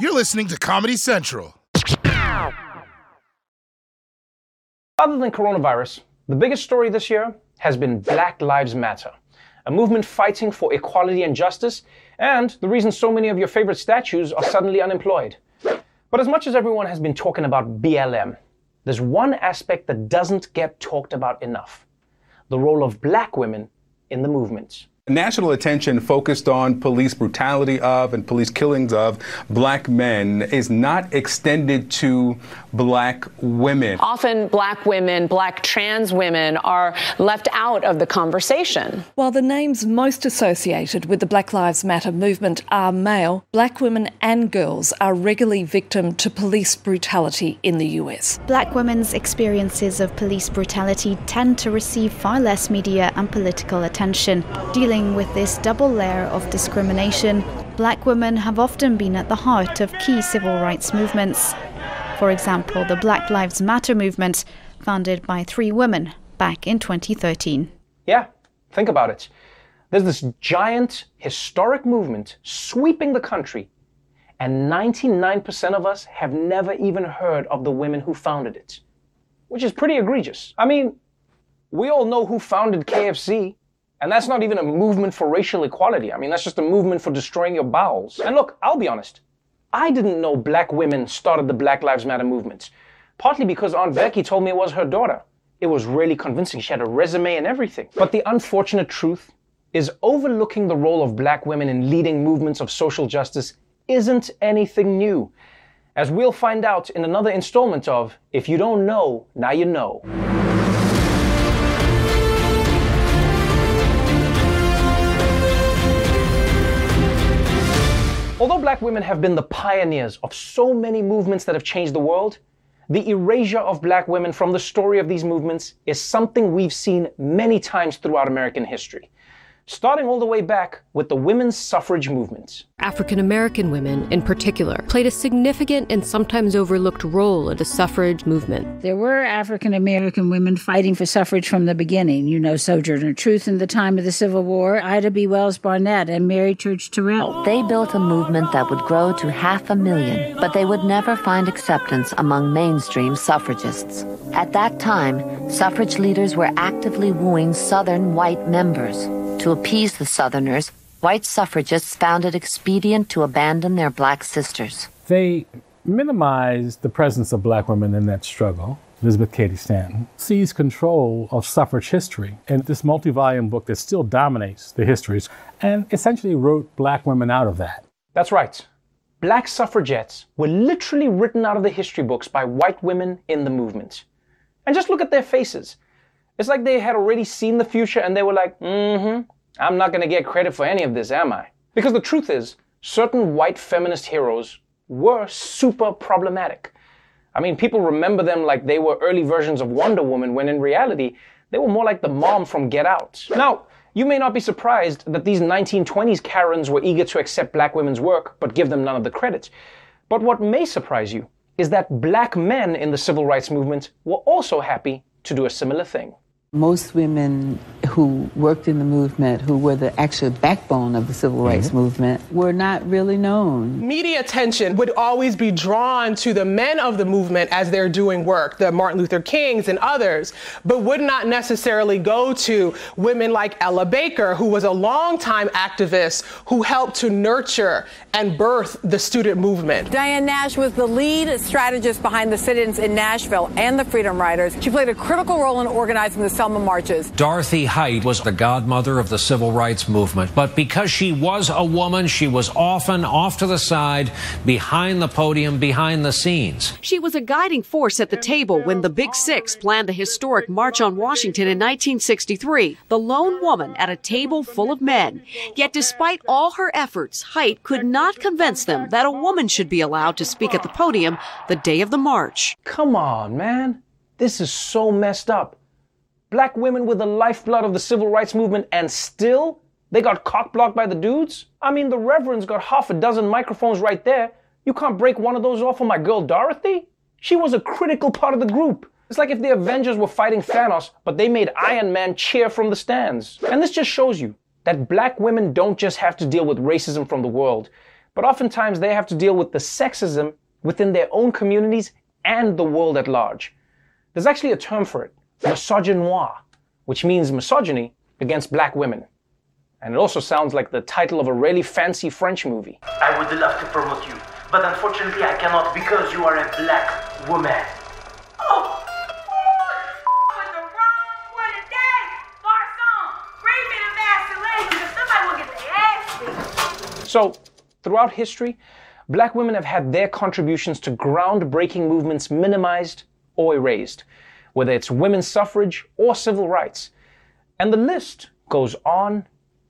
You're listening to Comedy Central. Other than coronavirus, the biggest story this year has been Black Lives Matter, a movement fighting for equality and justice, and the reason so many of your favorite statues are suddenly unemployed. But as much as everyone has been talking about BLM, there's one aspect that doesn't get talked about enough the role of black women in the movement. National attention focused on police brutality of and police killings of black men is not extended to black women. Often, black women, black trans women are left out of the conversation. While the names most associated with the Black Lives Matter movement are male, black women and girls are regularly victim to police brutality in the US. Black women's experiences of police brutality tend to receive far less media and political attention. Dealing with this double layer of discrimination, black women have often been at the heart of key civil rights movements. For example, the Black Lives Matter movement, founded by three women back in 2013. Yeah, think about it. There's this giant historic movement sweeping the country, and 99% of us have never even heard of the women who founded it, which is pretty egregious. I mean, we all know who founded KFC, and that's not even a movement for racial equality. I mean, that's just a movement for destroying your bowels. And look, I'll be honest. I didn't know black women started the Black Lives Matter movement. Partly because Aunt Becky told me it was her daughter. It was really convincing. She had a resume and everything. But the unfortunate truth is overlooking the role of black women in leading movements of social justice isn't anything new. As we'll find out in another installment of If You Don't Know, Now You Know. Black women have been the pioneers of so many movements that have changed the world, the erasure of black women from the story of these movements is something we've seen many times throughout American history starting all the way back with the women's suffrage movement. African American women, in particular, played a significant and sometimes overlooked role in the suffrage movement. There were African American women fighting for suffrage from the beginning. You know, Sojourner Truth in the time of the Civil War, Ida B. Wells Barnett, and Mary Church Terrell. They built a movement that would grow to half a million, but they would never find acceptance among mainstream suffragists. At that time, suffrage leaders were actively wooing Southern white members. To appease the Southerners, white suffragists found it expedient to abandon their black sisters. They minimized the presence of black women in that struggle. Elizabeth Cady Stanton seized control of suffrage history in this multi volume book that still dominates the histories and essentially wrote black women out of that. That's right. Black suffragettes were literally written out of the history books by white women in the movement. And just look at their faces. It's like they had already seen the future and they were like, mm hmm, I'm not gonna get credit for any of this, am I? Because the truth is, certain white feminist heroes were super problematic. I mean, people remember them like they were early versions of Wonder Woman, when in reality, they were more like the mom from Get Out. Now, you may not be surprised that these 1920s Karens were eager to accept black women's work, but give them none of the credit. But what may surprise you is that black men in the civil rights movement were also happy to do a similar thing. Most women who worked in the movement, who were the actual backbone of the civil rights mm-hmm. movement, were not really known. Media attention would always be drawn to the men of the movement as they're doing work, the Martin Luther Kings and others, but would not necessarily go to women like Ella Baker, who was a longtime activist who helped to nurture and birth the student movement. Diane Nash was the lead strategist behind the sit ins in Nashville and the Freedom Riders. She played a critical role in organizing the Selma marches. Dorothy Height was the godmother of the civil rights movement, but because she was a woman, she was often off to the side, behind the podium, behind the scenes. She was a guiding force at the table when the Big Six planned the historic March on Washington in 1963, the lone woman at a table full of men. Yet despite all her efforts, Height could not convince them that a woman should be allowed to speak at the podium the day of the march. Come on, man. This is so messed up black women were the lifeblood of the civil rights movement, and still they got cock blocked by the dudes? I mean, the Reverend's got half a dozen microphones right there. You can't break one of those off for my girl Dorothy? She was a critical part of the group. It's like if the Avengers were fighting Thanos, but they made Iron Man cheer from the stands. And this just shows you that black women don't just have to deal with racism from the world. but oftentimes they have to deal with the sexism within their own communities and the world at large. There's actually a term for it, misogynoir, which means misogyny against black women. And it also sounds like the title of a really fancy French movie. I would love to promote you, but unfortunately I cannot because you are a black woman. Oh! oh the wrong word a day! Barcelong! Great and vaccination because somebody will get everything. So, throughout history, black women have had their contributions to groundbreaking movements minimized or erased, whether it's women's suffrage or civil rights. And the list goes on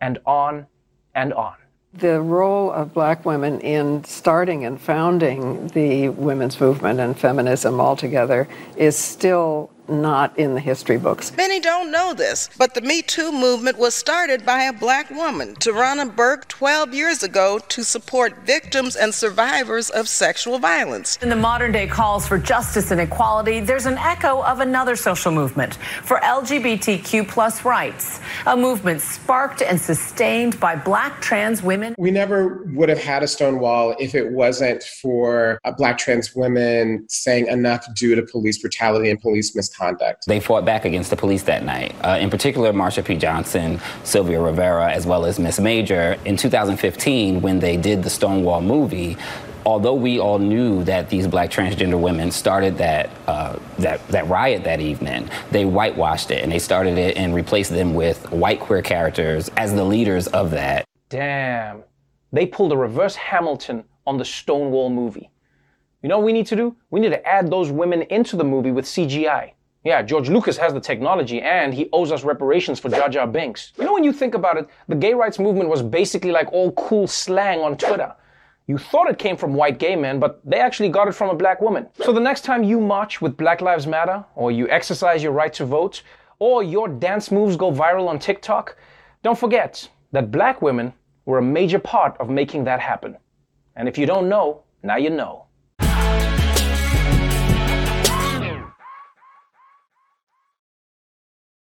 and on and on. The role of black women in starting and founding the women's movement and feminism altogether is still not in the history books. Many don't know this, but the Me Too movement was started by a black woman, Tarana Burke, 12 years ago to support victims and survivors of sexual violence. In the modern day calls for justice and equality, there's an echo of another social movement for LGBTQ plus rights, a movement sparked and sustained by black trans women. We never would have had a Stonewall if it wasn't for uh, black trans women saying enough due to police brutality and police misconduct misconduct. They fought back against the police that night. Uh, in particular, Marsha P. Johnson, Sylvia Rivera, as well as Miss Major. In 2015, when they did the Stonewall movie, although we all knew that these black transgender women started that, uh, that, that riot that evening, they whitewashed it and they started it and replaced them with white queer characters as the leaders of that. Damn. They pulled a reverse Hamilton on the Stonewall movie. You know what we need to do? We need to add those women into the movie with CGI. Yeah, George Lucas has the technology and he owes us reparations for Jar Jar Binks. You know, when you think about it, the gay rights movement was basically like all cool slang on Twitter. You thought it came from white gay men, but they actually got it from a black woman. So the next time you march with Black Lives Matter, or you exercise your right to vote, or your dance moves go viral on TikTok, don't forget that black women were a major part of making that happen. And if you don't know, now you know.